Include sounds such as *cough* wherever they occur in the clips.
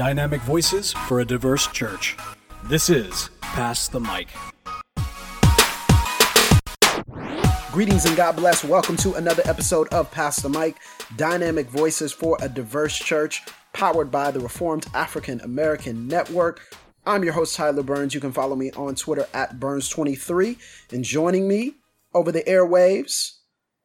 Dynamic voices for a diverse church. This is Pass the Mic. Greetings and God bless. Welcome to another episode of Pass the Mic Dynamic Voices for a Diverse Church, powered by the Reformed African American Network. I'm your host, Tyler Burns. You can follow me on Twitter at Burns23. And joining me over the airwaves,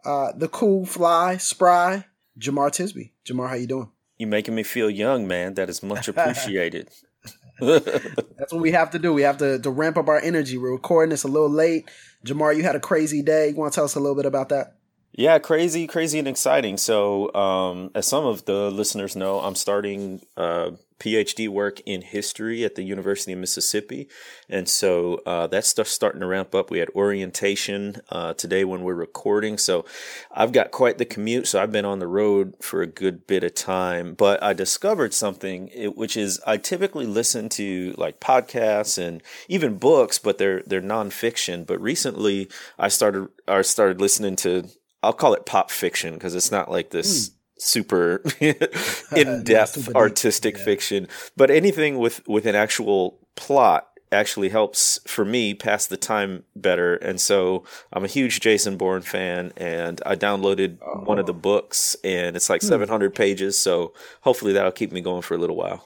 uh, the cool, fly, spry, Jemar Tisby. Jemar, how you doing? You making me feel young, man. That is much appreciated. *laughs* *laughs* That's what we have to do. We have to, to ramp up our energy. We're recording this a little late. Jemar, you had a crazy day. You want to tell us a little bit about that? Yeah, crazy, crazy, and exciting. So, um, as some of the listeners know, I'm starting uh, PhD work in history at the University of Mississippi, and so uh, that stuff's starting to ramp up. We had orientation uh, today when we're recording, so I've got quite the commute. So I've been on the road for a good bit of time, but I discovered something, which is I typically listen to like podcasts and even books, but they're they're nonfiction. But recently, I started I started listening to I'll call it pop fiction because it's not like this. Mm. Super *laughs* in-depth artistic yeah. fiction but anything with with an actual plot actually helps for me pass the time better and so i'm a huge jason bourne fan and i downloaded oh. one of the books and it's like hmm. 700 pages so hopefully that'll keep me going for a little while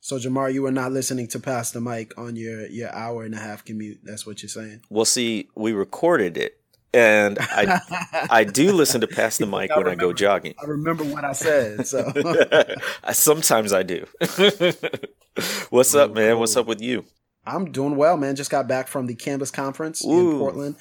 so Jemar, you were not listening to Pass the Mic on your your hour and a half commute. That's what you're saying. Well, see, we recorded it and I *laughs* I do listen to pass the mic I when remember, I go jogging. I remember what I said. So *laughs* sometimes I do. *laughs* What's up, man? What's up with you? I'm doing well, man. Just got back from the Canvas conference Ooh. in Portland,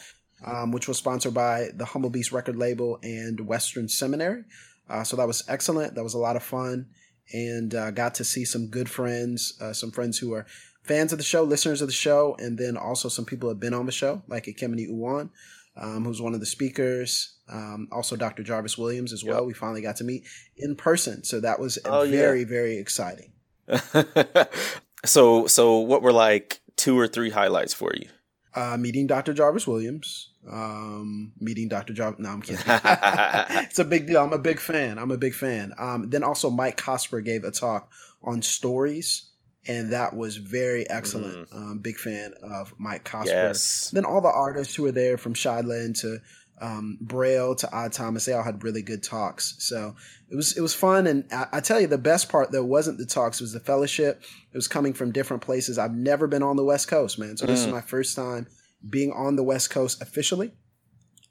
um, which was sponsored by the Humble Beast record label and Western Seminary. Uh, so that was excellent. That was a lot of fun, and uh, got to see some good friends, uh, some friends who are fans of the show, listeners of the show, and then also some people who have been on the show, like Ekemini Uwan um, who's one of the speakers. Um, also, Dr. Jarvis Williams as well. Yep. We finally got to meet in person, so that was oh, very, yeah. very exciting. *laughs* so, so what were like two or three highlights for you? Uh, meeting Dr. Jarvis Williams, um, meeting Dr. Jarvis. No, I'm kidding. *laughs* it's a big deal. I'm a big fan. I'm a big fan. Um, then also Mike Cosper gave a talk on stories and that was very excellent. Mm. Um, big fan of Mike Cosper. Yes. Then all the artists who were there, from Shadland to um, Braille to Odd Thomas, they all had really good talks. So it was it was fun, and I, I, tell you, the best part though wasn't the talks; it was the fellowship. It was coming from different places. I've never been on the West Coast, man. So mm. this is mm. my first time being on the West Coast officially.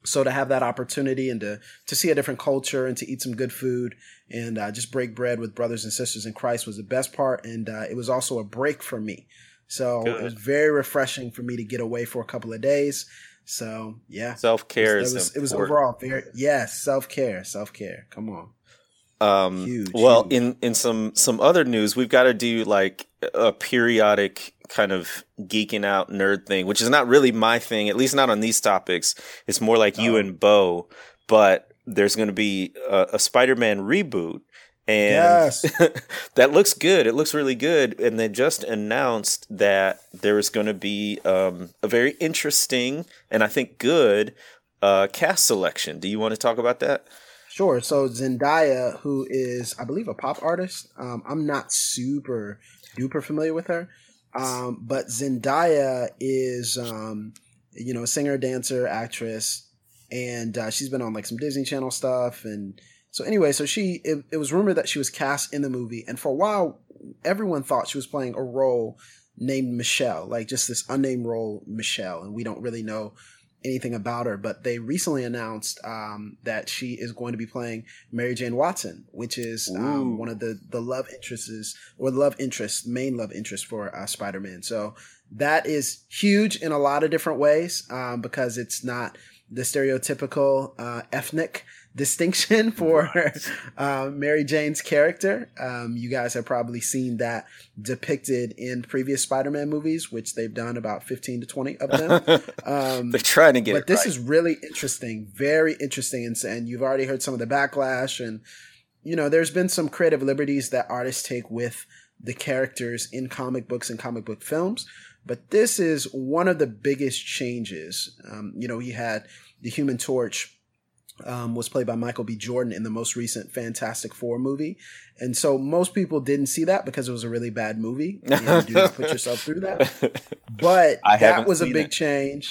So to have that opportunity and to to see a different culture and to eat some good food and uh, just break bread with brothers and sisters in Christ was the best part, and uh, it was also a break for me. So Good. it was very refreshing for me to get away for a couple of days. So yeah, self care is it was, it was overall very yes self care self care. Come on. Um, huge, well, huge. in in some some other news, we've got to do like a periodic kind of geeking out nerd thing, which is not really my thing, at least not on these topics. It's more like oh. you and Beau, but there's going to be a, a Spider-Man reboot and yes. *laughs* that looks good. It looks really good. And they just announced that there is going to be um, a very interesting and I think good uh, cast selection. Do you want to talk about that? Sure. So Zendaya, who is, I believe, a pop artist. Um, I'm not super duper familiar with her, um, but Zendaya is, um, you know, a singer, dancer, actress and uh, she's been on like some Disney Channel stuff. And so anyway, so she it, it was rumored that she was cast in the movie, and for a while, everyone thought she was playing a role named Michelle, like just this unnamed role, Michelle, and we don't really know anything about her. But they recently announced um, that she is going to be playing Mary Jane Watson, which is um, one of the the love interests or love interest, main love interest for uh, Spider Man. So that is huge in a lot of different ways um, because it's not the stereotypical uh, ethnic distinction *laughs* for *laughs* uh, Mary Jane's character. Um, you guys have probably seen that depicted in previous Spider-Man movies, which they've done about fifteen to twenty of them. *laughs* Um, They're trying to get. But this right. is really interesting, very interesting, and, and you've already heard some of the backlash, and you know, there's been some creative liberties that artists take with the characters in comic books and comic book films. But this is one of the biggest changes. Um, you know, he had the Human Torch um, was played by Michael B. Jordan in the most recent Fantastic Four movie. And so most people didn't see that because it was a really bad movie. You do not put yourself through that. *laughs* But that was a big it. change.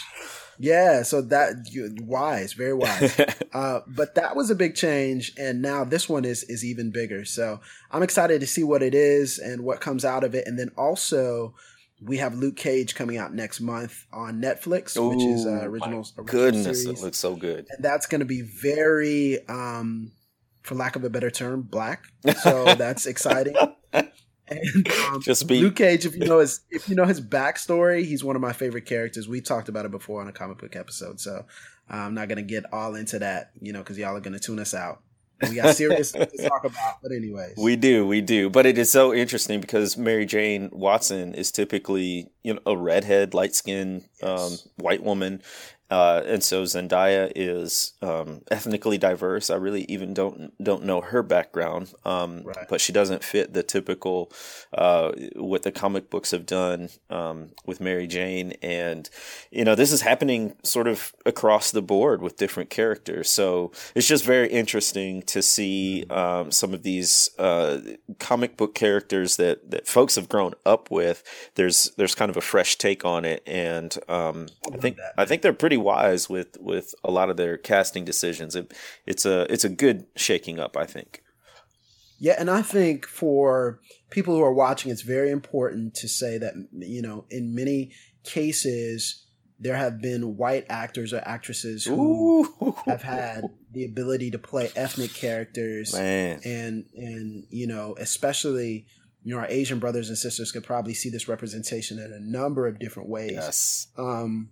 Yeah, so that you, wise, very wise. *laughs* uh, but that was a big change, and now this one is is even bigger. So I'm excited to see what it is and what comes out of it. And then also we have Luke Cage coming out next month on Netflix, which is Ooh, uh, original, original Goodness, series it looks so good. and that's going to be very um for lack of a better term black *laughs* so that's exciting and um, Just be Luke Cage, if you know his if you know his backstory, he's one of my favorite characters. We talked about it before on a comic book episode, so I'm not gonna get all into that, you know, because y'all are gonna tune us out. We got serious to talk *laughs* about, but anyways, We do, we do. But it is so interesting because Mary Jane Watson is typically, you know, a redhead, light skinned um, white woman. Uh, and so Zendaya is um, ethnically diverse. I really even don't don't know her background, um, Right. but she doesn't fit the typical uh, what the comic books have done um, with Mary Jane. And you know, this is happening sort of across the board with different characters. So it's just very interesting to see um, some of these uh, comic book characters that, that folks have grown up with. There's there's kind of a fresh take on it, and um, I think I think they're pretty wise with, with a lot of their casting decisions. It, it's a it's a good shaking up, I think. Yeah, and I think for people who are watching, it's very important to say that, you know, in many cases, there have been white actors or actresses who Ooh, have had the ability to play ethnic characters man. and and you know especially you know our asian brothers and sisters could probably see this representation in a number of different ways Yes. um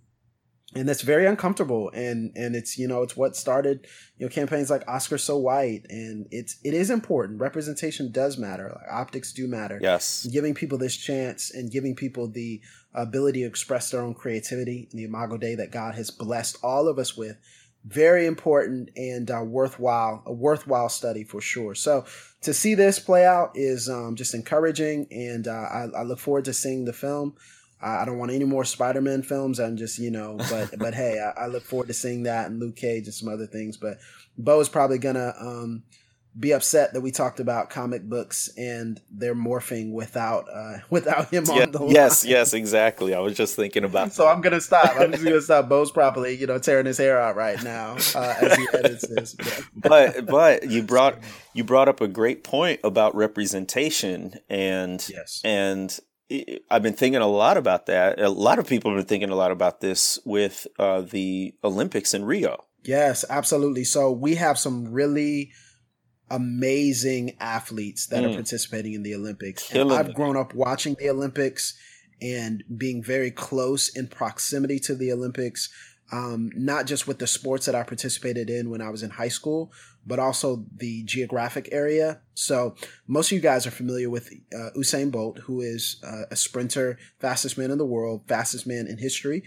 and that's very uncomfortable. And and it's you know it's what started you know campaigns like oscar so white. And it's it is important. Representation does matter. Like optics do matter. Yes. giving people this chance and giving people the ability to express their own creativity in the imago Dei that god has blessed all of us with very important and uh, worthwhile a worthwhile study for sure. So to see this play out is um, just encouraging. And uh, I, I look forward to seeing the film I I don't want any more Spider-Man films. I'm just, you know, but *laughs* but hey, I, I look forward to seeing that and Luke Cage and some other things. But Beau is probably gonna um, be upset that we talked about comic books and they're morphing without uh, *laughs* without him Yeah, on the line. yes, yes, exactly. I was just thinking about So I'm gonna stop. I'm just gonna *laughs* stop. Beau's probably, you know, tearing his hair out right now uh, as he edits this. But, but but you brought you brought up a great point about representation and yes, and I've been thinking a lot about that. A lot of people have been thinking a lot about this with uh, the Olympics in Rio. yes, absolutely. So we have some really amazing athletes that are Mm. participating in the Olympics. And I've grown up watching the Olympics and being very close in proximity to the Olympics. Um, not just with the sports that I participated in when I was in high school, but also the geographic area. So most of you guys are familiar with uh, Usain Bolt, who is uh, a sprinter, fastest man in the world, fastest man in history.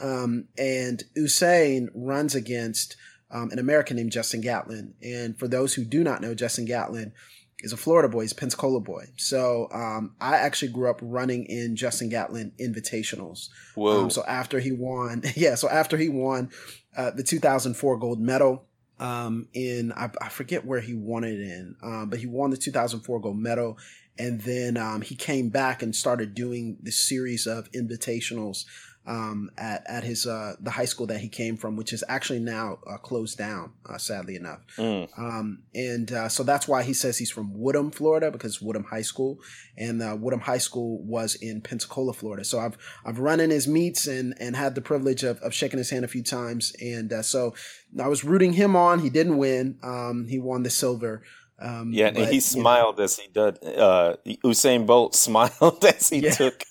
Um, and Usain runs against um, an American named Justin Gatlin. And for those who do not know, Justin Gatlin is a Florida boy. He's a Pensacola boy. So um, I actually grew up running in Justin Gatlin invitationals. Whoa! Um, so after he won, *laughs* yeah, so after he won uh, the 2004 gold medal um, in, I, I forget where he won it in, um, but he won the 2004 gold medal. And then um, he came back and started doing this series of invitationals um, at, at his uh, the high school that he came from, which is actually now uh, closed down, uh, sadly enough. Mm. Um, and uh, so that's why he says he's from Woodham, Florida, because Woodham High School, and uh, Woodham High School was in Pensacola, Florida. So I've I've run in his meets and and had the privilege of, of shaking his hand a few times, and uh, so I was rooting him on. He didn't win. Um, he won the silver. Um, Yeah, and he you know, smiled as he did. Uh, Usain Bolt *laughs* smiled as he Yeah. took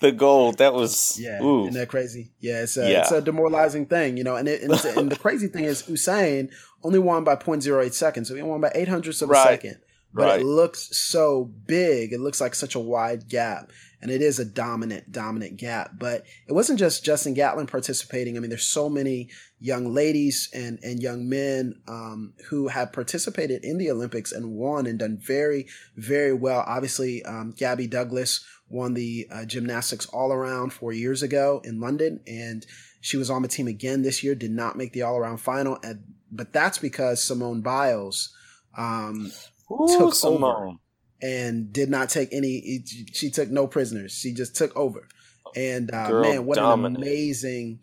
the gold. That was Yeah, ooh. isn't that crazy? Yeah, it's a, Yeah. it's a demoralizing thing, you know. And it, and, it's- and the *laughs* crazy thing is, Usain only won by 0.08 seconds, so he won by eight hundredths of Right. a second. But Right. it looks so big; it looks like such a wide gap, and it is a dominant, dominant gap. But it wasn't just Justin Gatlin participating. I mean, there's so many young ladies and and young men um, who have participated in the Olympics and won and done very, very well. Obviously, um, Gabby Douglas won the uh, gymnastics all around four years ago in London, and she was on the team again this year. Did not make the all around final, and but that's because Simone Biles um, Ooh, took Simone. over and did not take any. She took no prisoners. She just took over. And uh, man, what dominant. an amazing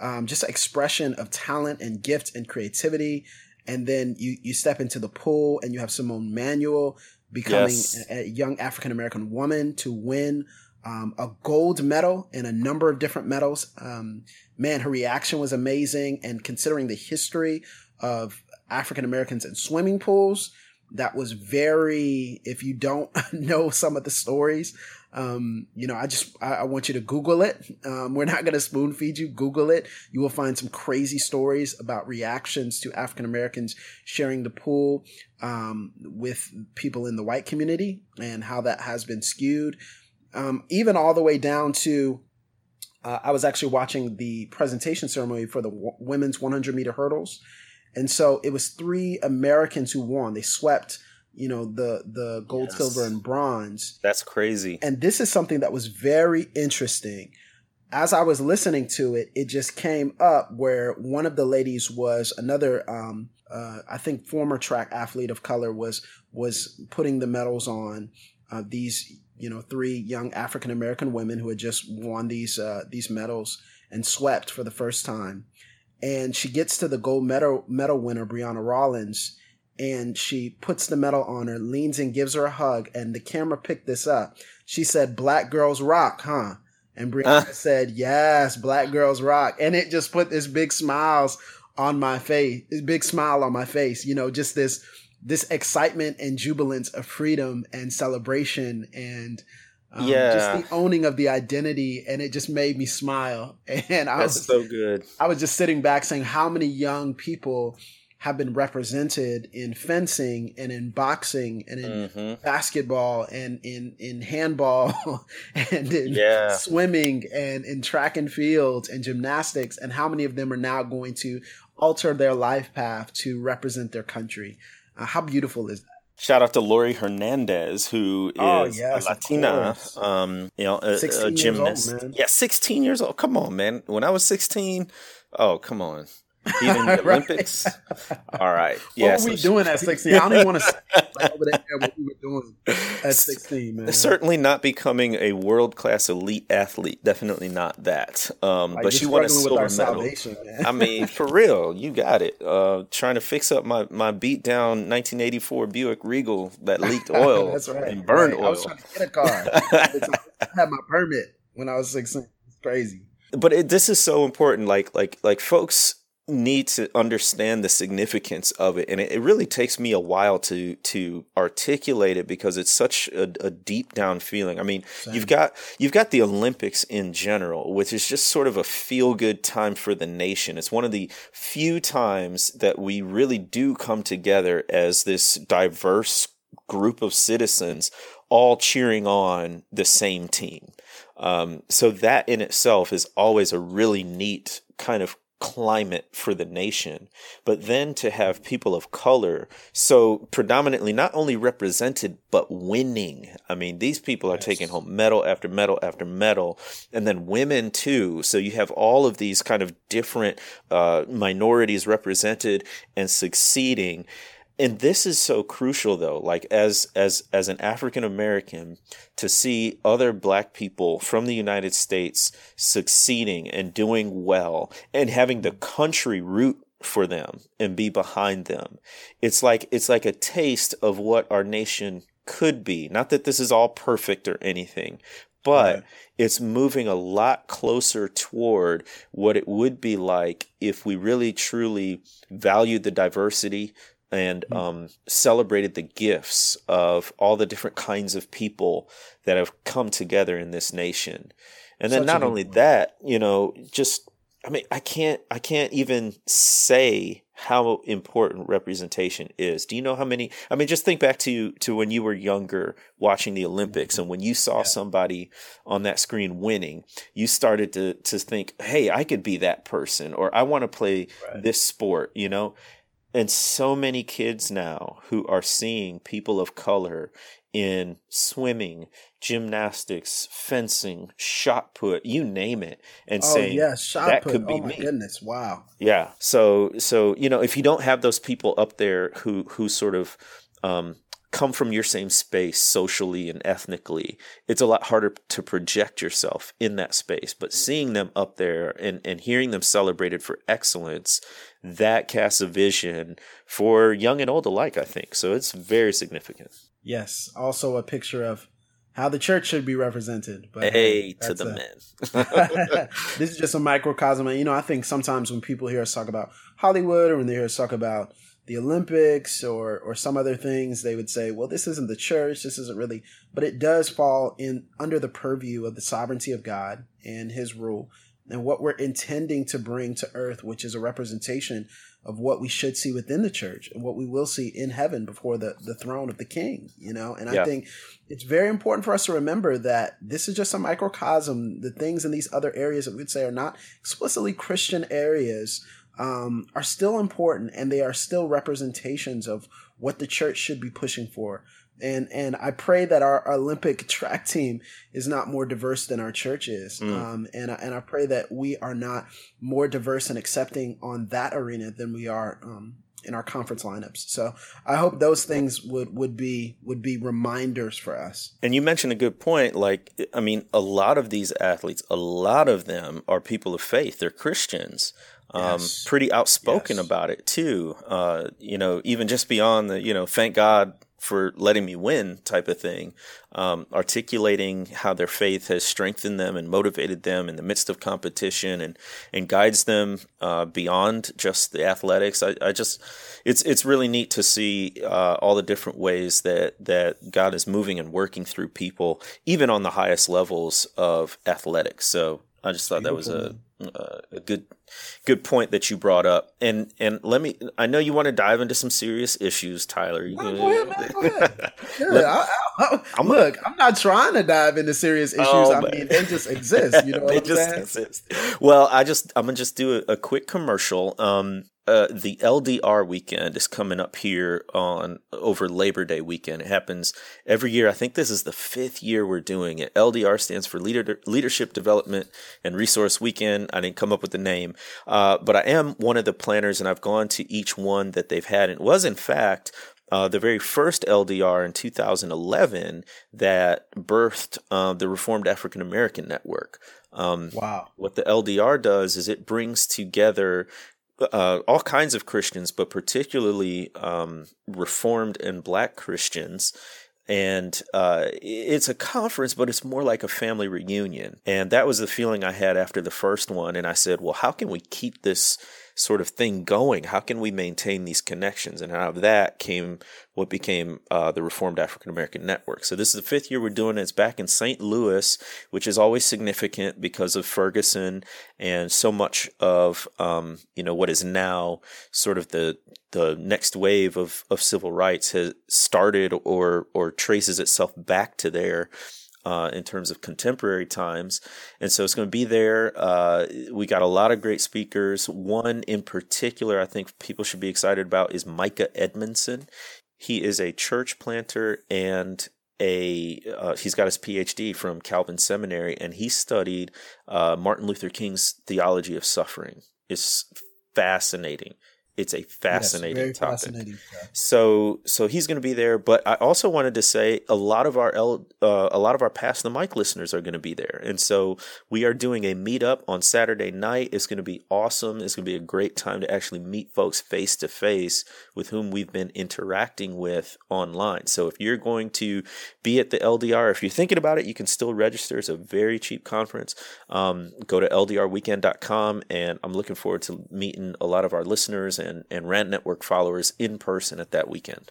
um, just expression of talent and gift and creativity. And then you you step into the pool and you have Simone Manuel becoming Yes. a, a young African American woman to win um, a gold medal and a number of different medals. Um, man, her reaction was amazing. And considering the history of African Americans in swimming pools, that was very, if you don't *laughs* know some of the stories, um, you know, I just, I, I want you to Google it. Um, we're not going to spoon feed you. Google it. You will find some crazy stories about reactions to African Americans sharing the pool, um, with people in the white community and how that has been skewed. Um, even all the way down to, uh, I was actually watching the presentation ceremony for the w- women's 100 meter hurdles. And so it was three Americans who won. They swept, you know, the, the gold, Yes. silver, and bronze. That's crazy. And this is something that was very interesting. As I was listening to it, it just came up where one of the ladies was another, um, uh, I think, former track athlete of color was was putting the medals on uh, these, you know, three young African American women who had just won these uh, these medals and swept for the first time. And she gets to the gold medal medal winner, Brianna Rollins, and she puts the medal on her, leans and gives her a hug, and the camera picked this up. She said, "Black girls rock, huh?" And Brianna Uh. said, "Yes, black girls rock," and it just put this big smiles on my face, this big smile on my face. You know, just this this excitement and jubilance of freedom and celebration and um, Yeah. just the owning of the identity, and it just made me smile. *laughs* And I That's was so good. I was just sitting back saying how many young people have been represented in fencing and in boxing and in hmm basketball and in in handball *laughs* and in Yeah. swimming and in track and field and gymnastics and how many of them are now going to alter their life path to represent their country uh, how beautiful is that Shout out to Laurie Hernandez, who is Oh, yes, a Latina, um, you know, a, 16 a gymnast. old. Yeah, sixteen years old. Come on, man. When I was sixteen, oh come on, *laughs* even the *laughs* Right. Olympics. All right, what yeah. were so we she- doing at 16 i don't even want to say *laughs* over there what we were doing at 16 man Certainly not becoming a world class elite athlete. Definitely not that. Um, Like, but she won a silver medal. I mean, for real, you got it. Uh, trying to fix up my, my beat down 1984 Buick Regal that leaked oil That's right. and burned Right. I was trying to get a car. I had my permit when I was 16. It's crazy. but it, this is so important like like like folks need to understand the significance of it and it, it really takes me a while to to articulate it because it's such a, a deep down feeling. I mean you've got you've got the olympics in general which is just sort of a feel good time for the nation. It's one of the few times that we really do come together as this diverse group of citizens all cheering on the same team. Um, so that in itself is always a really neat kind of climate for the nation. But then to have people of color so predominantly not only represented, but winning. I mean, these people are taking home medal after medal after medal. And then women too. So you have all of these kind of different uh, minorities represented and succeeding and this is so crucial though like as as as an african american to see other black people from the united states succeeding and doing well and having the country root for them and be behind them it's like it's like a taste of what our nation could be not that this is all perfect or anything but Right. it's moving a lot closer toward what it would be like if we really truly valued the diversity and um, celebrated the gifts of all the different kinds of people that have come together in this nation. And then Such a not only point. that, you know, just I mean, I can't I can't even say how important representation is. Do you know how many I mean just think back to to when you were younger watching the Olympics and when you saw somebody on that screen winning, you started to to think, "Hey, I could be that person or I want to play Right. this sport," you know? And so many kids now who are seeing people of color in swimming, gymnastics, fencing, shot put, you name it, and oh, saying yeah, shot that put. could be oh my me. goodness, wow. Yeah. So so you know if you don't have those people up there who who sort of um, come from your same space socially and ethnically, it's a lot harder to project yourself in that space. But mm. seeing them up there and, and hearing them celebrated for excellence, that casts a vision for young and old alike, I think. So it's very significant. Yes. Also a picture of how the church should be represented. But hey, to the a, men. *laughs* *laughs* this is just a microcosm. And, you know, I think sometimes when people hear us talk about Hollywood or when they hear us talk about the Olympics or or some other things, they would say, well, this isn't the church, this isn't really but it does fall in under the purview of the sovereignty of God and his rule and what we're intending to bring to earth, which is a representation of what we should see within the church and what we will see in heaven before the, the throne of the king, you know? And yeah. I think it's very important for us to remember that this is just a microcosm. The things in these other areas that we'd say are not explicitly Christian areas um, are still important and they are still representations of what the church should be pushing for. And and I pray that our Olympic *laughs* track team is not more diverse than our church is. Mm. Um, and, I, and I pray that we are not more diverse and accepting on that arena than we are um, in our conference lineups. So I hope those things would would be would be reminders for us. And you mentioned a good point. Like, I mean, a lot of these athletes, a lot of them are people of faith. They're Christians um, yes. pretty outspoken yes. about it too. Uh, you know, even just beyond the, you know, thank God for letting me win type of thing, um, articulating how their faith has strengthened them and motivated them in the midst of competition and, and guides them uh, beyond just the athletics. I, I, just, it's, it's really neat to see uh, all the different ways that, that God is moving and working through people, even on the highest levels of athletics. So I just thought Beautiful. that was a uh, a good good point that you brought up. And and let me I know you want to dive into some serious issues, Tyler. You oh, go ahead, man, go ahead. *laughs* Yeah, I, I, look, I'm not trying to dive into serious issues. Oh, I mean, they just exist. You know, *laughs* they just saying? exist. Well, I just I'm gonna just do a, a quick commercial. Um, uh, the LDR weekend is coming up here on over Labor Day weekend. It happens every year. I think this is the fifth year we're doing it. LDR stands for Leader, Leadership Development and Resource Weekend. I didn't come up with the name, uh, but I am one of the planners, and I've gone to each one that they've had. It was, in fact, uh, the very first LDR in 2011 that birthed uh, the Reformed African American Network. Um, wow. What the LDR does is it brings together uh, all kinds of Christians, but particularly um, Reformed and Black Christians. And uh, it's a conference, but it's more like a family reunion. And that was the feeling I had after the first one. And I said, well, how can we keep this sort of thing going? How can we maintain these connections? And out of that came what became uh, the Reformed African American Network. So this is the fifth year we're doing it. It's back in St. Louis, which is always significant because of Ferguson and so much of um, you know what is now sort of the the next wave of, of civil rights has started or or traces itself back to there uh, in terms of contemporary times. And so it's going to be there. Uh, we got a lot of great speakers. One in particular, I think people should be excited about is Mika Edmondson. He is a church planter and a uh, he's got his PhD from Calvin Seminary, and he studied uh, Martin Luther King's theology of suffering. It's fascinating. It's a fascinating yes, topic. Fascinating, So so he's going to be there, but I also wanted to say a lot of our uh, a lot of our Pass the Mic listeners are going to be there, and so we are doing a meetup on Saturday night. It's going to be awesome. It's going to be a great time to actually meet folks face to face with whom we've been interacting with online. So if you're going to be at the LDR, if you're thinking about it, you can still register. It's a very cheap conference. Um, go to ldrweekend.com, and I'm looking forward to meeting a lot of our listeners and, and RAAN Network followers in person at that weekend.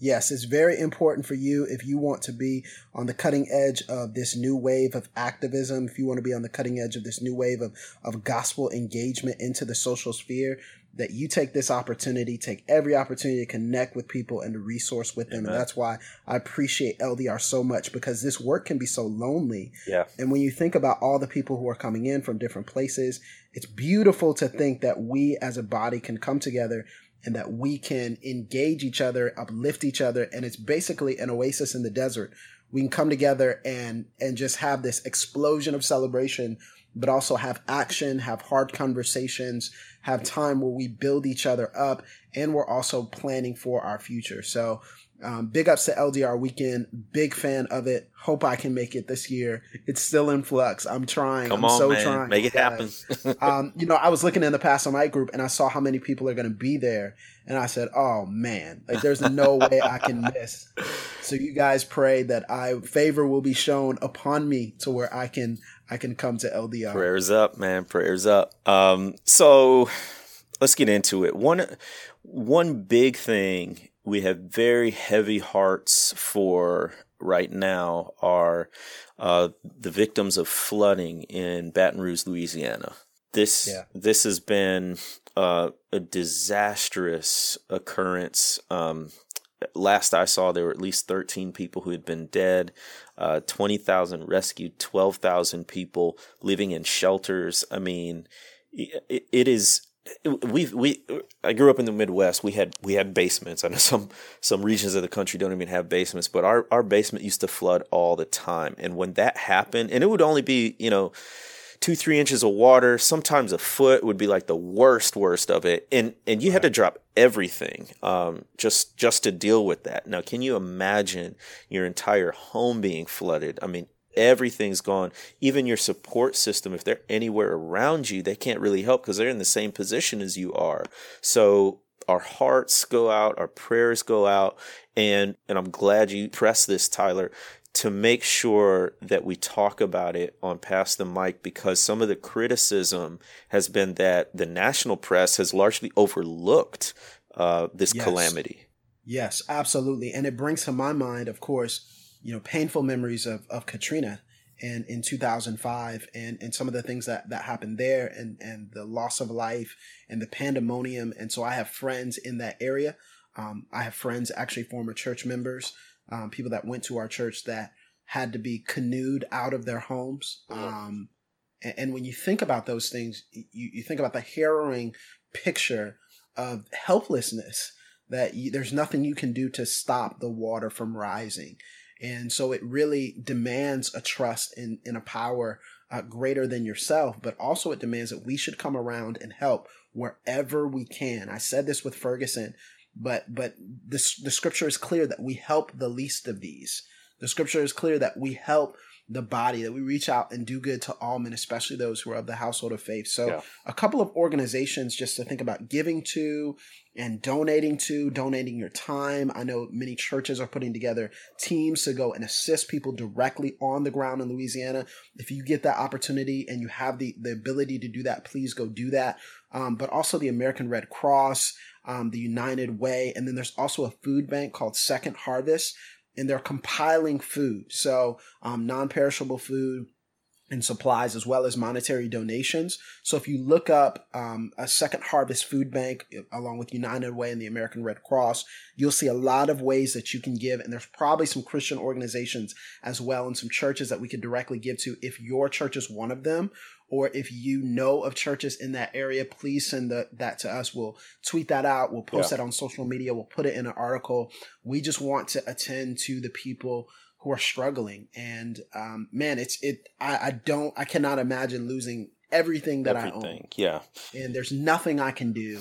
Yes, it's very important for you if you want to be on the cutting edge of this new wave of activism, if you want to be on the cutting edge of this new wave of, of gospel engagement into the social sphere, that you take this opportunity, take every opportunity to connect with people and to resource with them. Amen. And that's why I appreciate LDR so much because this work can be so lonely. Yeah. And when you think about all the people who are coming in from different places, it's beautiful to think that we as a body can come together and that we can engage each other, uplift each other. And it's basically an oasis in the desert. We can come together and, and just have this explosion of celebration, but also have action, have hard conversations, have time where we build each other up. And we're also planning for our future. So um, big ups to LDR weekend. Big fan of it. Hope I can make it this year. It's still in flux. I'm trying. Come I'm on, so man. trying. Make it happen. um, you know, I was looking in the Pass the Mic group and I saw how many people are going to be there, and I said, "Oh man, like there's no way I can miss." So you guys pray that I favor will be shown upon me to where I can I can come to LDR. Prayers up, man. Prayers up. Um, so let's get into it. One one big thing we have very heavy hearts for right now are uh, the victims of flooding in Baton Rouge, Louisiana. This Yeah. this has been uh, a disastrous occurrence. Um, last I saw, there were at least 13 people who had been dead, uh, 20,000 rescued, 12,000 people living in shelters. I mean, it, it is. We we I grew up in the Midwest. We had we had basements. I know *laughs* some some regions of the country don't even have basements, but our our basement used to flood all the time. And when that happened, and it would only be you know two three inches of water sometimes a foot would be like the worst worst of it. And and you had to drop everything um, just just to deal with that. Now can you imagine your entire home being flooded? I mean everything's gone. Even your support system if they're anywhere around you they can't really help because they're in the same position as you are. So our hearts go out our prayers go out and and i'm glad you pressed this tyler to make sure that we talk about it on Pass the Mic because some of the criticism has been that the national press has largely overlooked uh, this Yes. calamity. Yes, absolutely. And it brings to my mind, of course, you know, painful memories of, of Katrina and in 2005 and, and some of the things that, that happened there and, and the loss of life and the pandemonium. And so I have friends in that area. Um, I have friends, actually former church members, um, people that went to our church that had to be canoed out of their homes. Um, and, and when you think about those things, you, you think about the harrowing picture of helplessness that you, there's nothing you can do to stop the water from rising. And so it really demands a trust in, in a power uh, greater than yourself, but also it demands that we should come around and help wherever we can. I said this with Ferguson, but but this, the scripture is clear that we help the least of these. The scripture is clear that we help the body, that we reach out and do good to all men, especially those who are of the household of faith. So, Yeah. a couple of organizations just to think about giving to and donating to, donating your time. I know many churches are putting together teams to go and assist people directly on the ground in Louisiana. If you get that opportunity and you have the, the ability to do that, please go do that. Um, but also the American Red Cross, um, the United Way, and then there's also a food bank called Second Harvest, and they're compiling food. So, um, non perishable food and supplies as well as monetary donations. So if you look up um, a Second Harvest Food Bank along with United Way and the American Red Cross, you'll see a lot of ways that you can give. And there's probably some Christian organizations as well and some churches that we could directly give to if your church is one of them. Or if you know of churches in that area, please send the, that to us. We'll tweet that out. We'll post Yeah. that on social media. We'll put it in an article. We just want to attend to the people who are struggling. And um, man, it's it. I, I don't. I cannot imagine losing everything that I Everything. Yeah. and there's nothing I can do.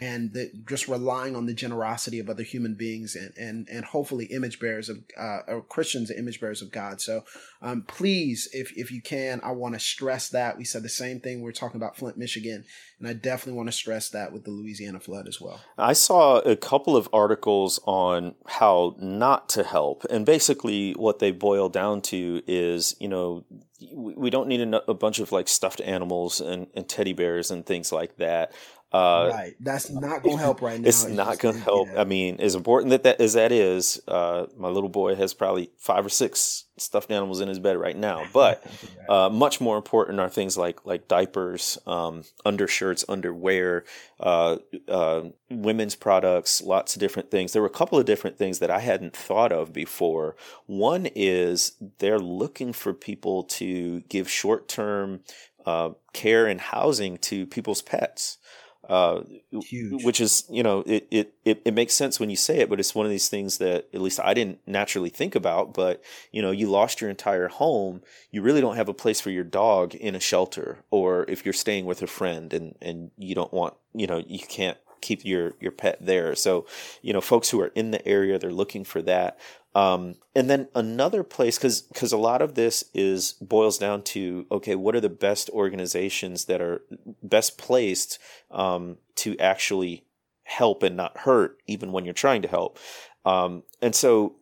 And that just relying on the generosity of other human beings and and and hopefully image bearers of uh, or Christians and image bearers of God. So um, please, if if you can, I want to stress that we said the same thing. We are talking about Flint, Michigan, and I definitely want to stress that with the Louisiana flood as well. I saw a couple of articles on how not to help, and basically what they boil down to is, you know, we don't need a bunch of like stuffed animals and, and teddy bears and things like that. Uh, right, that's not going to help right *laughs* now. it's not going to help. yeah. I mean, as important that, that as that is, uh, my little boy has probably five or six stuffed animals in his bed right now. *laughs* But uh, much more important are things like like diapers, um, undershirts, underwear, uh, uh, women's products, lots of different things. There were a couple of different things that I hadn't thought of before. One is they're looking for people to give short term uh, care and housing to people's pets. Uh, which is you know it, it, it it makes sense when you say it, but it's one of these things that at least I didn't naturally think about. But you know, you lost your entire home, you really don't have a place for your dog in a shelter, or if you're staying with a friend and and you don't want you know you can't keep your your pet there. So you know, folks who are in the area, they're looking for that. Um, and then another place, because because a lot of this is boils down to okay, what are the best organizations that are best placed um, to actually help and not hurt, even when you're trying to help. Um, and so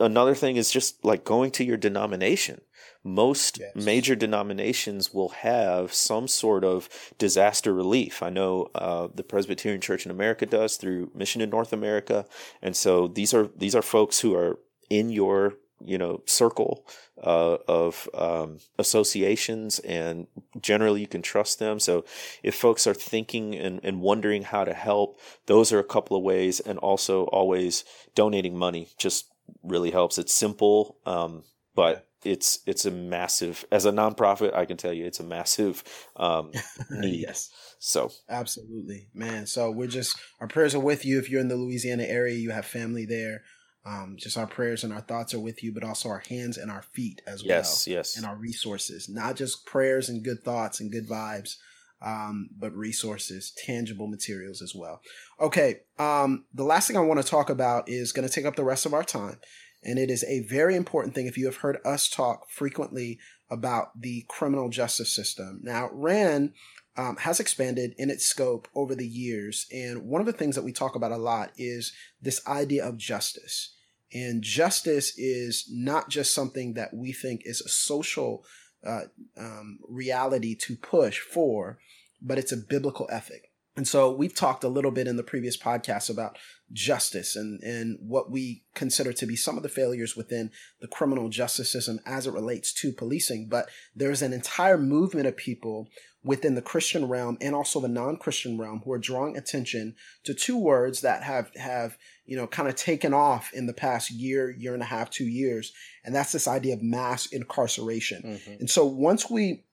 another thing is just like going to your denomination. Most yes. major denominations will have some sort of disaster relief. I know uh, the Presbyterian Church in America does through Mission in North America, and so these are these are folks who are in your you know circle uh, of um, associations and generally you can trust them so if folks are thinking and, and wondering how to help those are a couple of ways and also always donating money just really helps it's simple um, but it's it's a massive as a nonprofit i can tell you it's a massive um, *laughs* need yes so absolutely man so we're just our prayers are with you if you're in the louisiana area you have family there um, just our prayers and our thoughts are with you, but also our hands and our feet as well. Yes, yes. And our resources, not just prayers and good thoughts and good vibes, um, but resources, tangible materials as well. Okay. Um, the last thing I want to talk about is going to take up the rest of our time. And it is a very important thing if you have heard us talk frequently about the criminal justice system. Now, RAAN um, has expanded in its scope over the years. And one of the things that we talk about a lot is this idea of justice. And justice is not just something that we think is a social uh, um, reality to push for, but it's a biblical ethic. And so we've talked a little bit in the previous podcast about justice and, and what we consider to be some of the failures within the criminal justice system as it relates to policing. But there's an entire movement of people within the Christian realm and also the non-Christian realm who are drawing attention to two words that have have you know kind of taken off in the past year, year and a half, two years, and that's this idea of mass incarceration. Mm-hmm. And so once we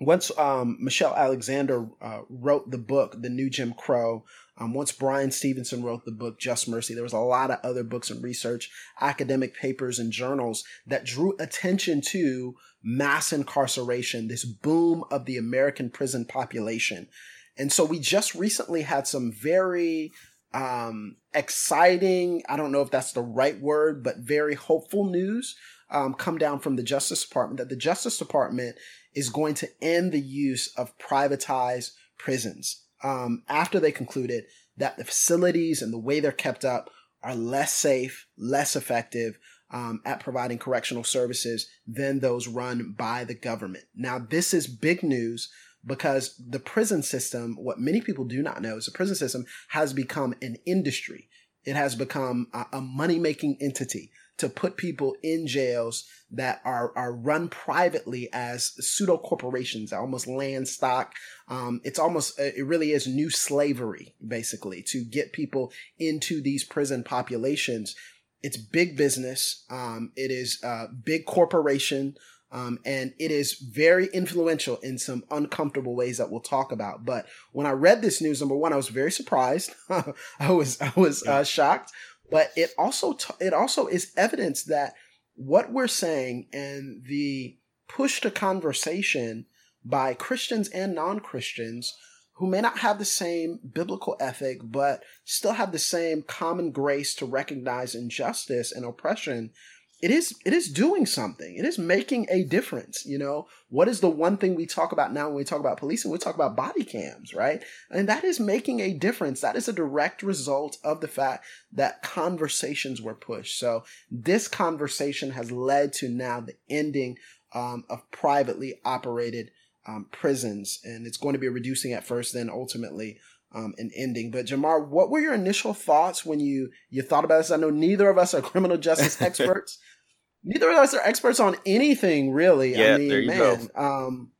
once um, Michelle Alexander uh, wrote the book, The New Jim Crow, um, once Bryan Stevenson wrote the book Just Mercy, there was a lot of other books and research, academic papers, and journals that drew attention to mass incarceration, this boom of the American prison population. And so we just recently had some very um, exciting, I don't know if that's the right word, but very hopeful news um, come down from the Justice Department that the Justice Department is going to end the use of privatized prisons um, after they concluded that the facilities and the way they're kept up are less safe, less effective, um, at providing correctional services than those run by the government. Now, this is big news because the prison system, what many people do not know is the prison system has become an industry. It has become a, a money making entity to put people in jails that are, are run privately as pseudo corporations, almost land stock. Um, it's almost, it really is new slavery, basically, to get people into these prison populations it's big business. Um, it is a big corporation. Um, and it is very influential in some uncomfortable ways that we'll talk about. But when I read this news, number one, I was very surprised. *laughs* I was I was uh, shocked, but it also t- it also is evidence that what we're saying and the push to conversation by Christians and non Christians who may not have the same biblical ethic, but still have the same common grace to recognize injustice and oppression, it is it is doing something. It is making a difference. You know, what is the one thing we talk about now when we talk about policing? We talk about body cams, right? And that is making a difference. That is a direct result of the fact that conversations were pushed. So this conversation has led to now the ending um, of privately operated um, prisons, and it's going to be reducing at first, then ultimately um, an ending. But Jemar, what were your initial thoughts when you you thought about this? I know neither of us are criminal justice *laughs* experts. Neither of us are experts on anything really. Yeah, I mean, there you man, go. Um,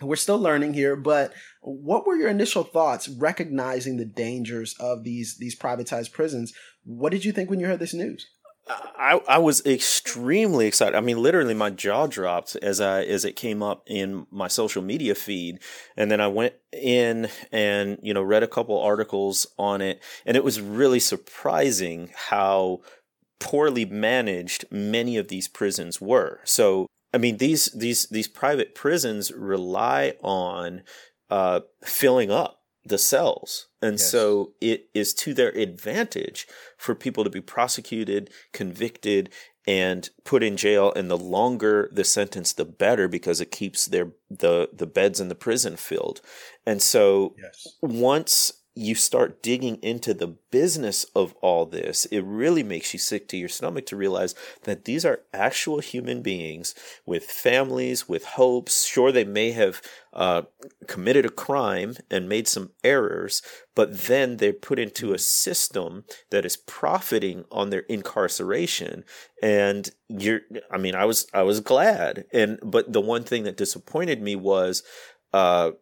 we're still learning here, but what were your initial thoughts recognizing the dangers of these these privatized prisons? What did you think when you heard this news? I, I was extremely excited. I mean, literally, my jaw dropped as I as it came up in my social media feed, and then I went in and you know read a couple articles on it, and it was really surprising how poorly managed many of these prisons were. So, I mean, these these these private prisons rely on uh, filling up the cells. And yes. so it is to their advantage for people to be prosecuted, convicted, and put in jail. And the longer the sentence, the better because it keeps their the the beds in the prison filled. And so yes. once you start digging into the business of all this, it really makes you sick to your stomach to realize that these are actual human beings with families, with hopes. Sure, they may have uh, committed a crime and made some errors, but then they're put into a system that is profiting on their incarceration. And you're, I mean, I was, I was glad. And, but the one thing that disappointed me was, uh,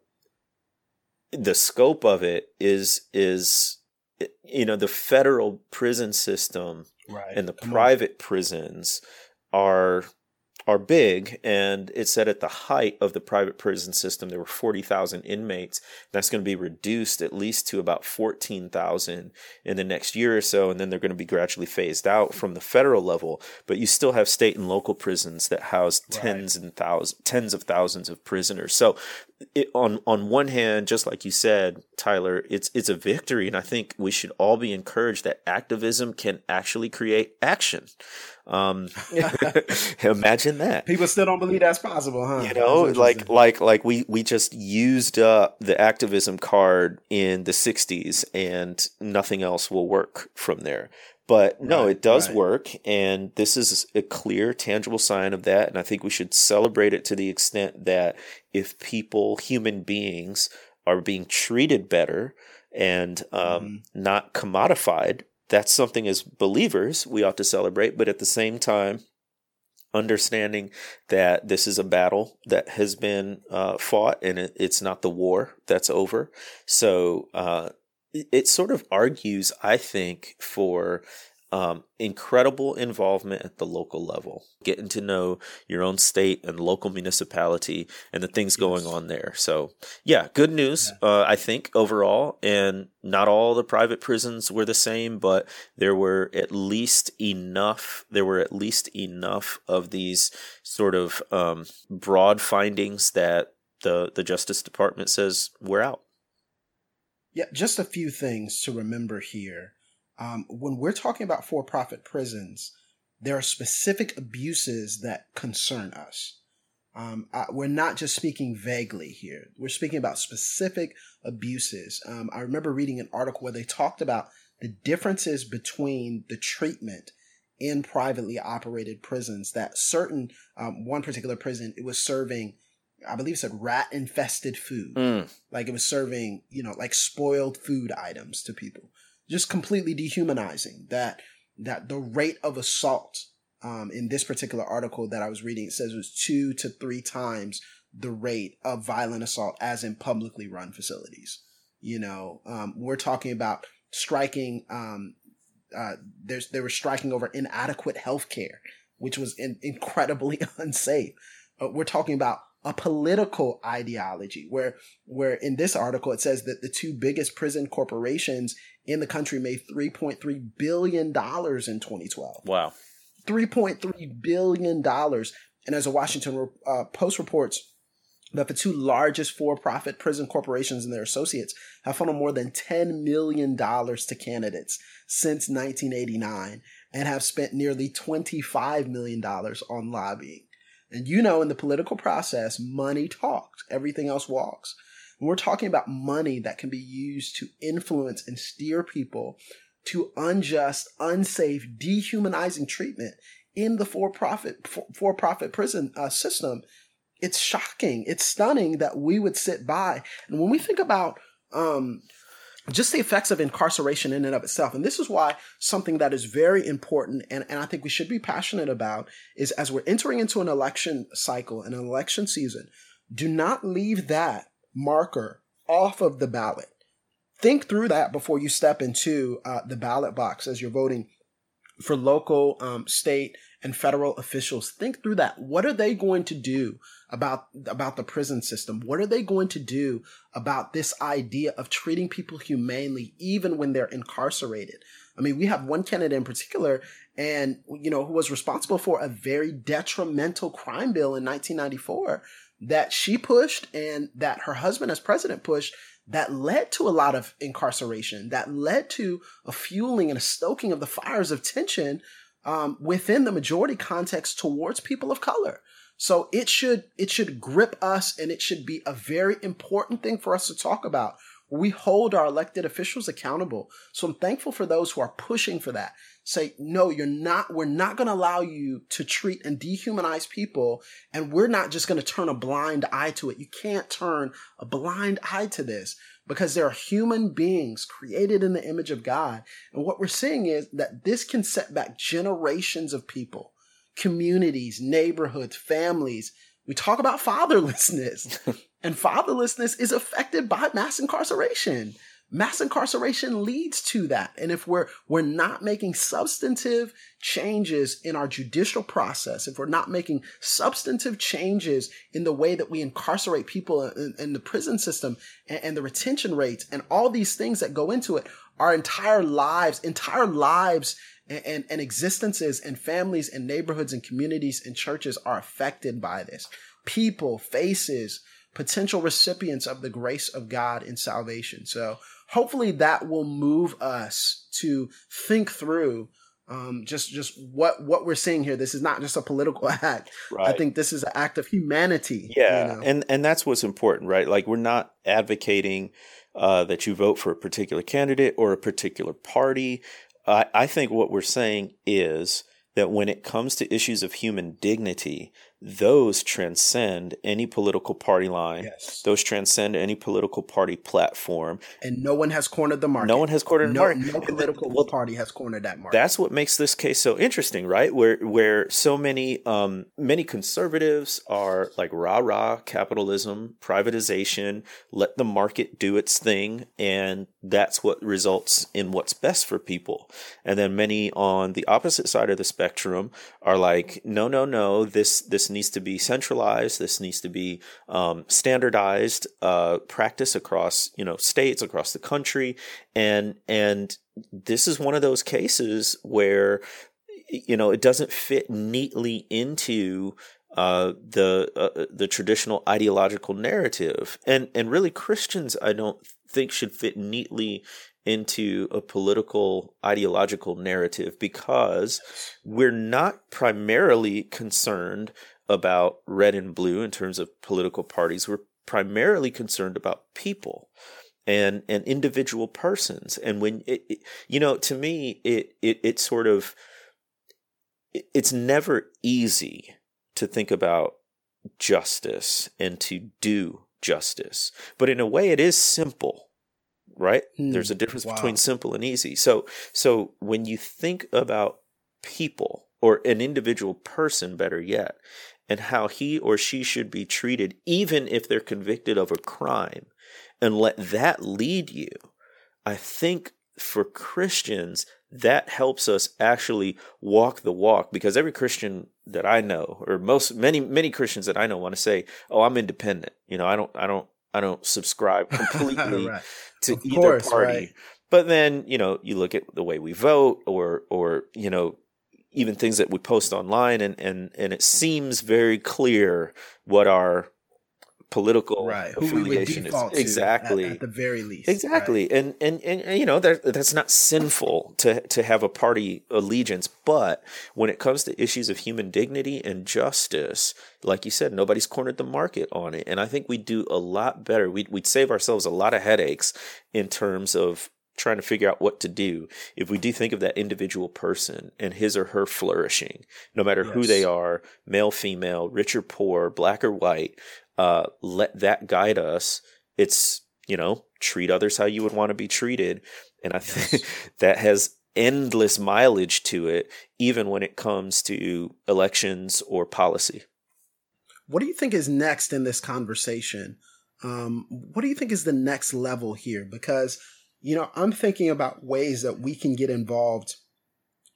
the scope of it is is you know the federal prison system right. and the Come private on. prisons are are big, and it said at the height of the private prison system there were forty thousand inmates. That's going to be reduced at least to about fourteen thousand in the next year or so, and then they're going to be gradually phased out from the federal level. But you still have state and local prisons that house tens right. and thousands, tens of thousands of prisoners. So, it, on on one hand, just like you said, Tyler, it's it's a victory, and I think we should all be encouraged that activism can actually create action. Um, *laughs* imagine that. People still don't believe that's possible, huh? You know, like like like we we just used up the activism card in the '60s, and nothing else will work from there. But no, right, it does right. work, and this is a clear, tangible sign of that. And I think we should celebrate it to the extent that if people, human beings, are being treated better and um, mm not commodified that's something as believers we ought to celebrate, but at the same time, understanding that this is a battle that has been uh, fought and it, it's not the war that's over. So uh, it, sort of argues, I think, for um, incredible involvement at the local level, getting to know your own state and local municipality and the things going on there. So, yeah, good news. Uh, I think, overall. And not all the private prisons were the same, but there were at least enough, there were at least enough of these sort of um, broad findings that the, the Justice Department says we're out. Yeah, just a few things to remember here um, when we're talking about for profit prisons, there are specific abuses that concern us. Um, I, we're not just speaking vaguely here. We're speaking about specific abuses. Um, I remember reading an article where they talked about the differences between the treatment in privately operated prisons. That certain um, one particular prison, it was serving, I believe, it said rat infested food. Mm. Like it was serving, you know, like spoiled food items to people just completely dehumanizing that that the rate of assault um, in this particular article that I was reading it says it was two to three times the rate of violent assault as in publicly run facilities. You know, um, we're talking about striking. Um, uh, there's they were striking over inadequate health care, which was in, incredibly *laughs* unsafe. Uh, we're talking about a political ideology where where in this article it says that the two biggest prison corporations in the country made 3.3 billion dollars in 2012 wow. 3.3 billion dollars. And as a washington uh, post reports that the two largest for-profit prison corporations and their associates have funneled more than $10 million to candidates since 1989 and have spent nearly $25 million on lobbying and you know, in the political process, money talks, everything else walks. And we're talking about money that can be used to influence and steer people to unjust, unsafe, dehumanizing treatment in the for-profit for-profit prison uh, system. It's shocking. It's stunning that we would sit by. And when we think about um, just the effects of incarceration in and of itself. And this is why something that is very important and, and I think we should be passionate about is as we're entering into an election cycle, an election season, do not leave that marker off of the ballot. Think through that before you step into uh, the ballot box as you're voting for local, um, state, and federal officials. Think through that. What are they going to do about, about the prison system? What are they going to do about this idea of treating people humanely, even when they're incarcerated? I mean, we have one candidate in particular, and, you know, who was responsible for a very detrimental crime bill in 1994 that she pushed and that her husband as president pushed that led to a lot of incarceration, that led to a fueling and a stoking of the fires of tension um, within the majority context towards people of color. So it should it should grip us, and it should be a very important thing for us to talk about. We hold our elected officials accountable. So I'm thankful for those who are pushing for that. Say, no, you're not, we're not going to allow you to treat and dehumanize people. And we're not just going to turn a blind eye to it. You can't turn a blind eye to this because there are human beings created in the image of God. And what we're seeing is that this can set back generations of people, communities, neighborhoods, families. We talk about fatherlessness, *laughs* and fatherlessness is affected by mass incarceration mass incarceration leads to that. And if we're, we're not making substantive changes in our judicial process, if we're not making substantive changes in the way that we incarcerate people in, in the prison system and, and the retention rates and all these things that go into it, our entire lives, entire lives and, and, and, existences and families and neighborhoods and communities and churches are affected by this. People, faces, potential recipients of the grace of God in salvation. So hopefully that will move us to think through um, just just what what we're seeing here. This is not just a political *laughs* act. Right. I think this is an act of humanity. Yeah, you know? and and that's what's important, right? Like we're not advocating uh, that you vote for a particular candidate or a particular party. I, I think what we're saying is that when it comes to issues of human dignity, those transcend any political party line. Yes. Those transcend any political party platform. And no one has cornered the market. No one has cornered no, the market. No political well, party has cornered that market. That's what makes this case so interesting, right? Where where so many um, many conservatives are like rah rah capitalism, privatization, let the market do its thing, and that's what results in what's best for people. And then many on the opposite side of the spectrum are like, no, no, no, this this needs to be centralized. This needs to be um, standardized uh, practice across you know states across the country, and and this is one of those cases where you know it doesn't fit neatly into uh, the uh, the traditional ideological narrative, and and really Christians I don't think should fit neatly into a political ideological narrative because we're not primarily concerned about red and blue in terms of political parties. We're primarily concerned about people and and individual persons. And when it, it you know, to me, it it it sort of it, it's never easy to think about justice and to do justice, but in a way, it is simple right? Mm, There's a difference wow. between simple and easy. So so when you think about people or an individual person better yet and how he or she should be treated, even if they're convicted of a crime, and let that lead you. I think for Christians, that helps us actually walk the walk because every Christian that I know, or most many many Christians that I know, want to say, "Oh, I'm independent." You know, I don't, I don't, I don't subscribe *laughs* completely right. to of either course, party. Right. But then, you know, you look at the way we vote, or, or you know, even things that we post online and and and it seems very clear what our political right. affiliation is exactly at, at, the very least exactly right. and, and and you know that that's not sinful to to have a party allegiance but when it comes to issues of human dignity and justice like you said nobody's cornered the market on it and i think we do a lot better we'd, we'd save ourselves a lot of headaches in terms of trying to figure out what to do, if we do think of that individual person and his or her flourishing, no matter yes. who they are, male, female, rich or poor, black or white, uh, let that guide us. It's, you know, treat others how you would want to be treated. And I think *laughs* that has endless mileage to it, even when it comes to elections or policy. What do you think is next in this conversation? Um, what do you think is the next level here? Because you know, I'm thinking about ways that we can get involved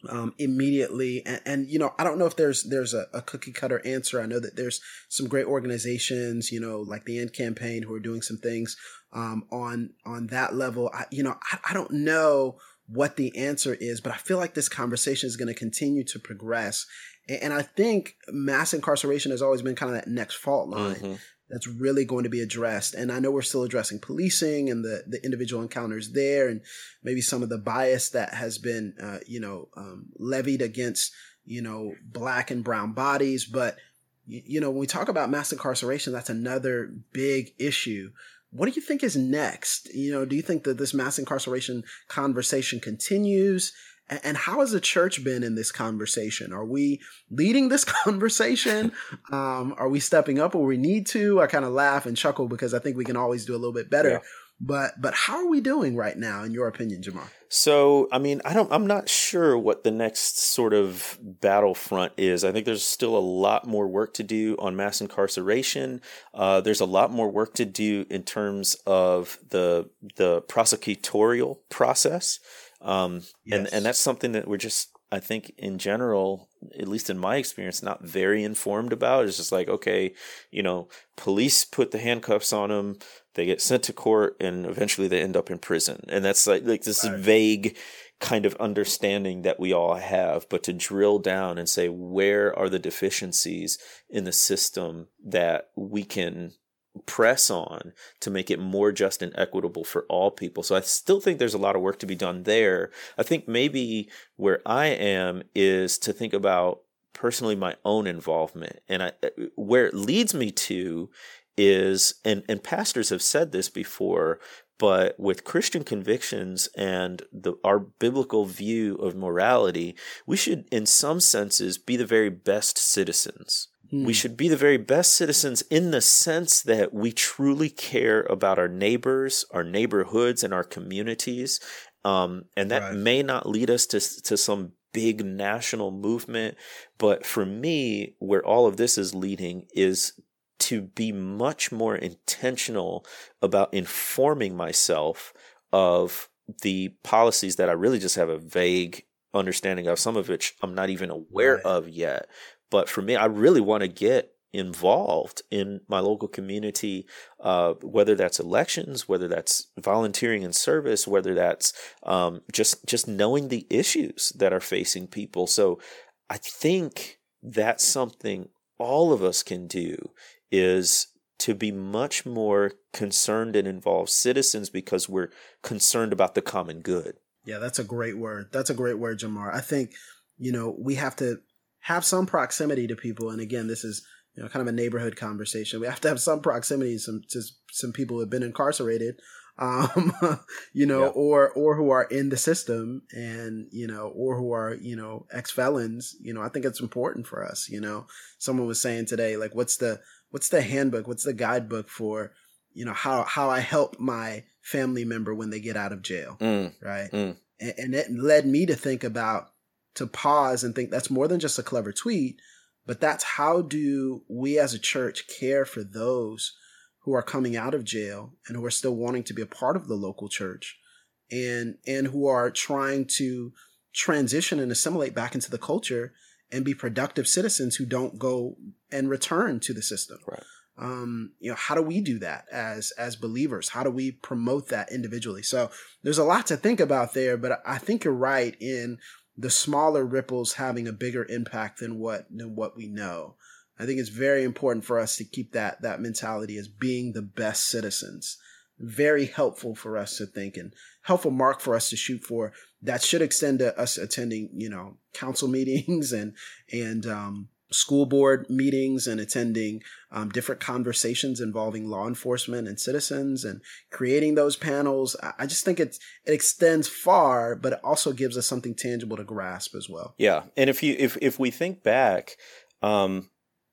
um, immediately. And, and, you know, I don't know if there's there's a, a, cookie cutter answer. I know that there's some great organizations, you know, like the End Campaign, who are doing some things um, on on that level. I, you know, I, I don't know what the answer is, but I feel like this conversation is going to continue to progress. And, I think mass incarceration has always been kind of that next fault line. Mm-hmm that's really going to be addressed. And I know we're still addressing policing and the, the individual encounters there and maybe some of the bias that has been, uh, you know, um, levied against, you know, black and brown bodies. But, you know, when we talk about mass incarceration, that's another big issue. What do you think is next? You know, do you think that this mass incarceration conversation continues? And how has the church been in this conversation? Are we leading this *laughs* conversation? Um, are we stepping up where we need to? I kind of laugh and chuckle because I think we can always do a little bit better. Yeah. But but how are we doing right now, in your opinion, Jemar? So I mean, I don't. I'm not sure what the next sort of battlefront is. I think there's still a lot more work to do on mass incarceration. Uh, there's a lot more work to do in terms of the the prosecutorial process. Um, yes. and, and that's something that we're just, I think in general, at least in my experience, not very informed about. It's just like, okay, you know, police put the handcuffs on them, they get sent to court, and eventually they end up in prison. And that's like, like this right. vague kind of understanding that we all have, but to drill down and say, where are the deficiencies in the system that we can press on to make it more just and equitable for all people. So I still think there's a lot of work to be done there. I think maybe where I am is to think about personally my own involvement and I, uh, where it leads me to is and and pastors have said this before but with Christian convictions and the, our biblical view of morality, we should, in some senses, be the very best citizens we hmm. should be the very best citizens in the sense that we truly care about our neighbors, our neighborhoods, and our communities. Um, and that right. may not lead us to, to some big national movement. But for me, where all of this is leading is to be much more intentional about informing myself of the policies that I really just have a vague understanding of, some of which I'm not even aware right. of yet. But for me, I really want to get involved in my local community, uh, whether that's elections, whether that's volunteering in service, whether that's um, just just knowing the issues that are facing people. So I think that's something all of us can do is to be much more concerned and involved citizens because we're concerned about the common good. Yeah, that's a great word. That's a great word, Jemar. I think, you know, we have to have some proximity to people. And again, this is you know kind of a neighborhood conversation. We have to have some proximity to some to some people who have been incarcerated, *laughs* um, you know, yeah. or or who are in the system, and you know, or who are you know ex felons. You know, I think it's important for us. You know, someone was saying today, like, what's the what's the handbook? What's the guidebook for you know how how I help my family member when they get out of jail, mm. right? Mm. And, and it led me to think about to pause and think that's more than just a clever tweet, but that's how do we as a church care for those who are coming out of jail and who are still wanting to be a part of the local church and and who are trying to transition and assimilate back into the culture and be productive citizens who don't go and return to the system. Right. Um, you know, how do we do that as as believers? How do we promote that individually? So there's a lot to think about there, but I think you're right in the smaller ripples having a bigger impact than what than what we know. I think it's very important for us to keep that that mentality as being the best citizens. Very helpful for us to think and helpful mark for us to shoot for. That should extend to us attending, you know, council *laughs* meetings and and um, school board meetings and attending um, different conversations involving law enforcement and citizens and creating those panels. I just think it's, it extends far, but it also gives us something tangible to grasp as well. Yeah. And if you, if, if we think back, um,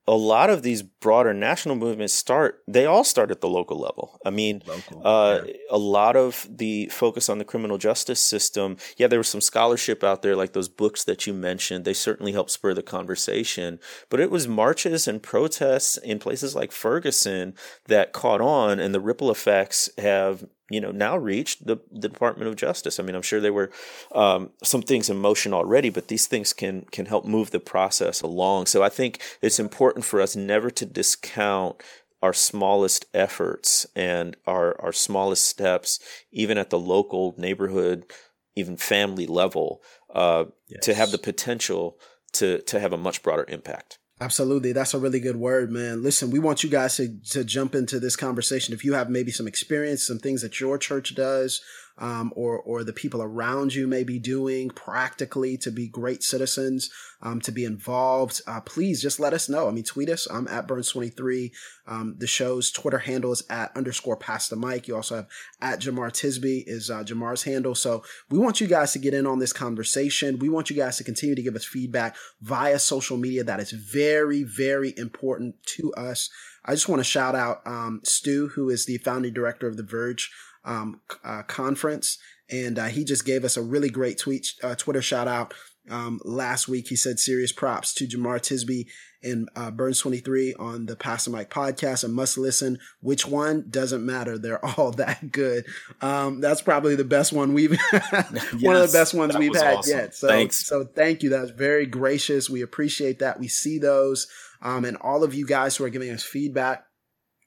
a lot of these broader national movements start they all start at the local level. I mean local, uh, yeah. a lot of the focus on the criminal justice system yeah there was some scholarship out there like those books that you mentioned. They certainly helped spur the conversation. But it was marches and protests in places like ferguson that caught on and the ripple effects have you know now reached the, the Department of Justice. I mean, I'm sure there were um, some things in motion already, but these things can can help move the process along. So I think it's important for us never to discount our smallest efforts and our our smallest steps, even at the local neighborhood, even family level, uh, yes. to have the potential to to have a much broader impact. Absolutely. That's a really good word, man. Listen, we want you guys to, to jump into this conversation. If you have maybe some experience, some things that your church does, um, or or the people around you may be doing practically to be great citizens, um, to be involved, uh, please just let us know. I mean, tweet us. I'm at Burns23. Um, the show's Twitter handle is at underscore Pass the Mic. You also have at Jemar Tisby is uh, Jemar's handle. So we want you guys to get in on this conversation. We want you guys to continue to give us feedback via social media. That is very, very important to us. I just want to shout out um, Stu, who is the founding director of The Verge um, uh, conference. And uh, he just gave us a really great tweet, uh, Twitter shout out um, last week. He said serious props to Jemar Tisby and uh, Burns 23 on the Pass the Mic podcast. A must listen. Which one doesn't matter. They're *laughs* all that good. Um, that's probably the best one we've yes, *laughs* one of the best ones we've had awesome. yet. So, Thanks. so thank you. That's very gracious. We appreciate that. We see those. Um, and all of you guys who are giving us feedback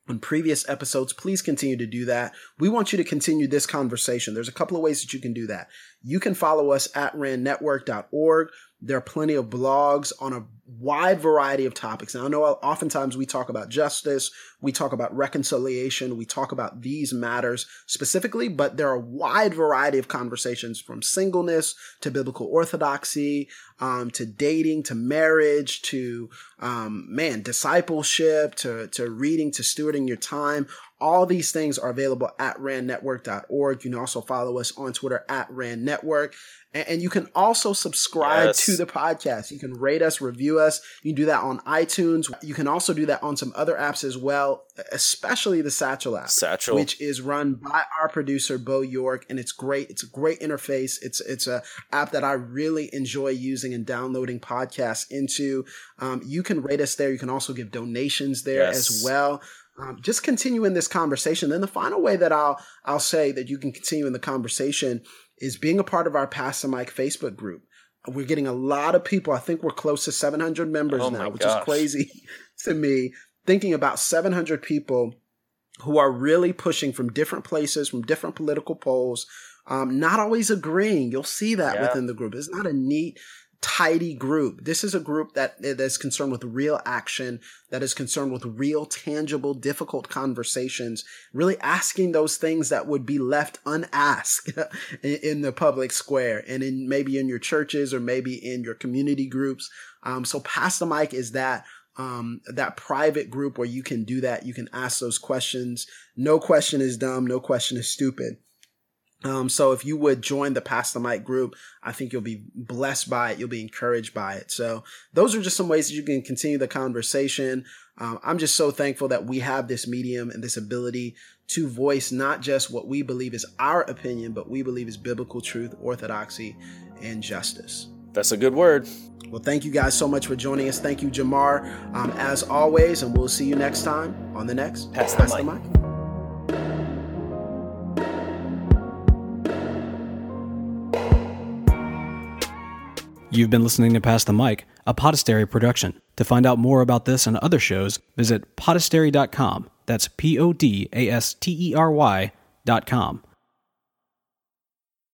on previous episodes, please continue to do that. We want you to continue this conversation. There's a couple of ways that you can do that. You can follow us at RAANetwork.org. There are plenty of blogs on a wide variety of topics. Now, I know oftentimes we talk about justice, we talk about reconciliation, we talk about these matters specifically, but there are a wide variety of conversations from singleness to biblical orthodoxy, um, to dating, to marriage, to, um, man, discipleship, to, to reading, to stewarding your time. All these things are available at RAANetwork.org. You can also follow us on Twitter at RAANetwork. And you can also subscribe yes. to the podcast. You can rate us, review us. You can do that on iTunes. You can also do that on some other apps as well, especially the Satchel app, Satchel. which is run by our producer Beau York, and it's great. It's a great interface. It's it's a app that I really enjoy using and downloading podcasts into. Um, you can rate us there. You can also give donations there yes. as well. Um, just continue in this conversation. Then the final way that I'll I'll say that you can continue in the conversation is being a part of our Pass the Mic Facebook group. We're getting a lot of people. I think we're close to 700 members oh now, which gosh. is crazy *laughs* to me. Thinking about 700 people who are really pushing from different places, from different political poles, um, not always agreeing. You'll see that yeah. within the group. It's not a neat tidy group. This is a group that, that is concerned with real action, that is concerned with real, tangible, difficult conversations, really asking those things that would be left unasked *laughs* in the public square and in maybe in your churches or maybe in your community groups. Um, so Pass the Mic is that um, that private group where you can do that. You can ask those questions. No question is dumb. No question is stupid. Um, so if you would join the Pass the Mic group, I think you'll be blessed by it. You'll be encouraged by it. So those are just some ways that you can continue the conversation. Um, I'm just so thankful that we have this medium and this ability to voice not just what we believe is our opinion, but we believe is biblical truth, orthodoxy, and justice. That's a good word. Well, thank you guys so much for joining us. Thank you, Jemar, um, as always, and we'll see you next time on the next Pass, Pass the, mic. the mic. You've been listening to Pass the Mic, a Podastery production. To find out more about this and other shows, visit podastery.com. That's P O D A S T E R Y.com.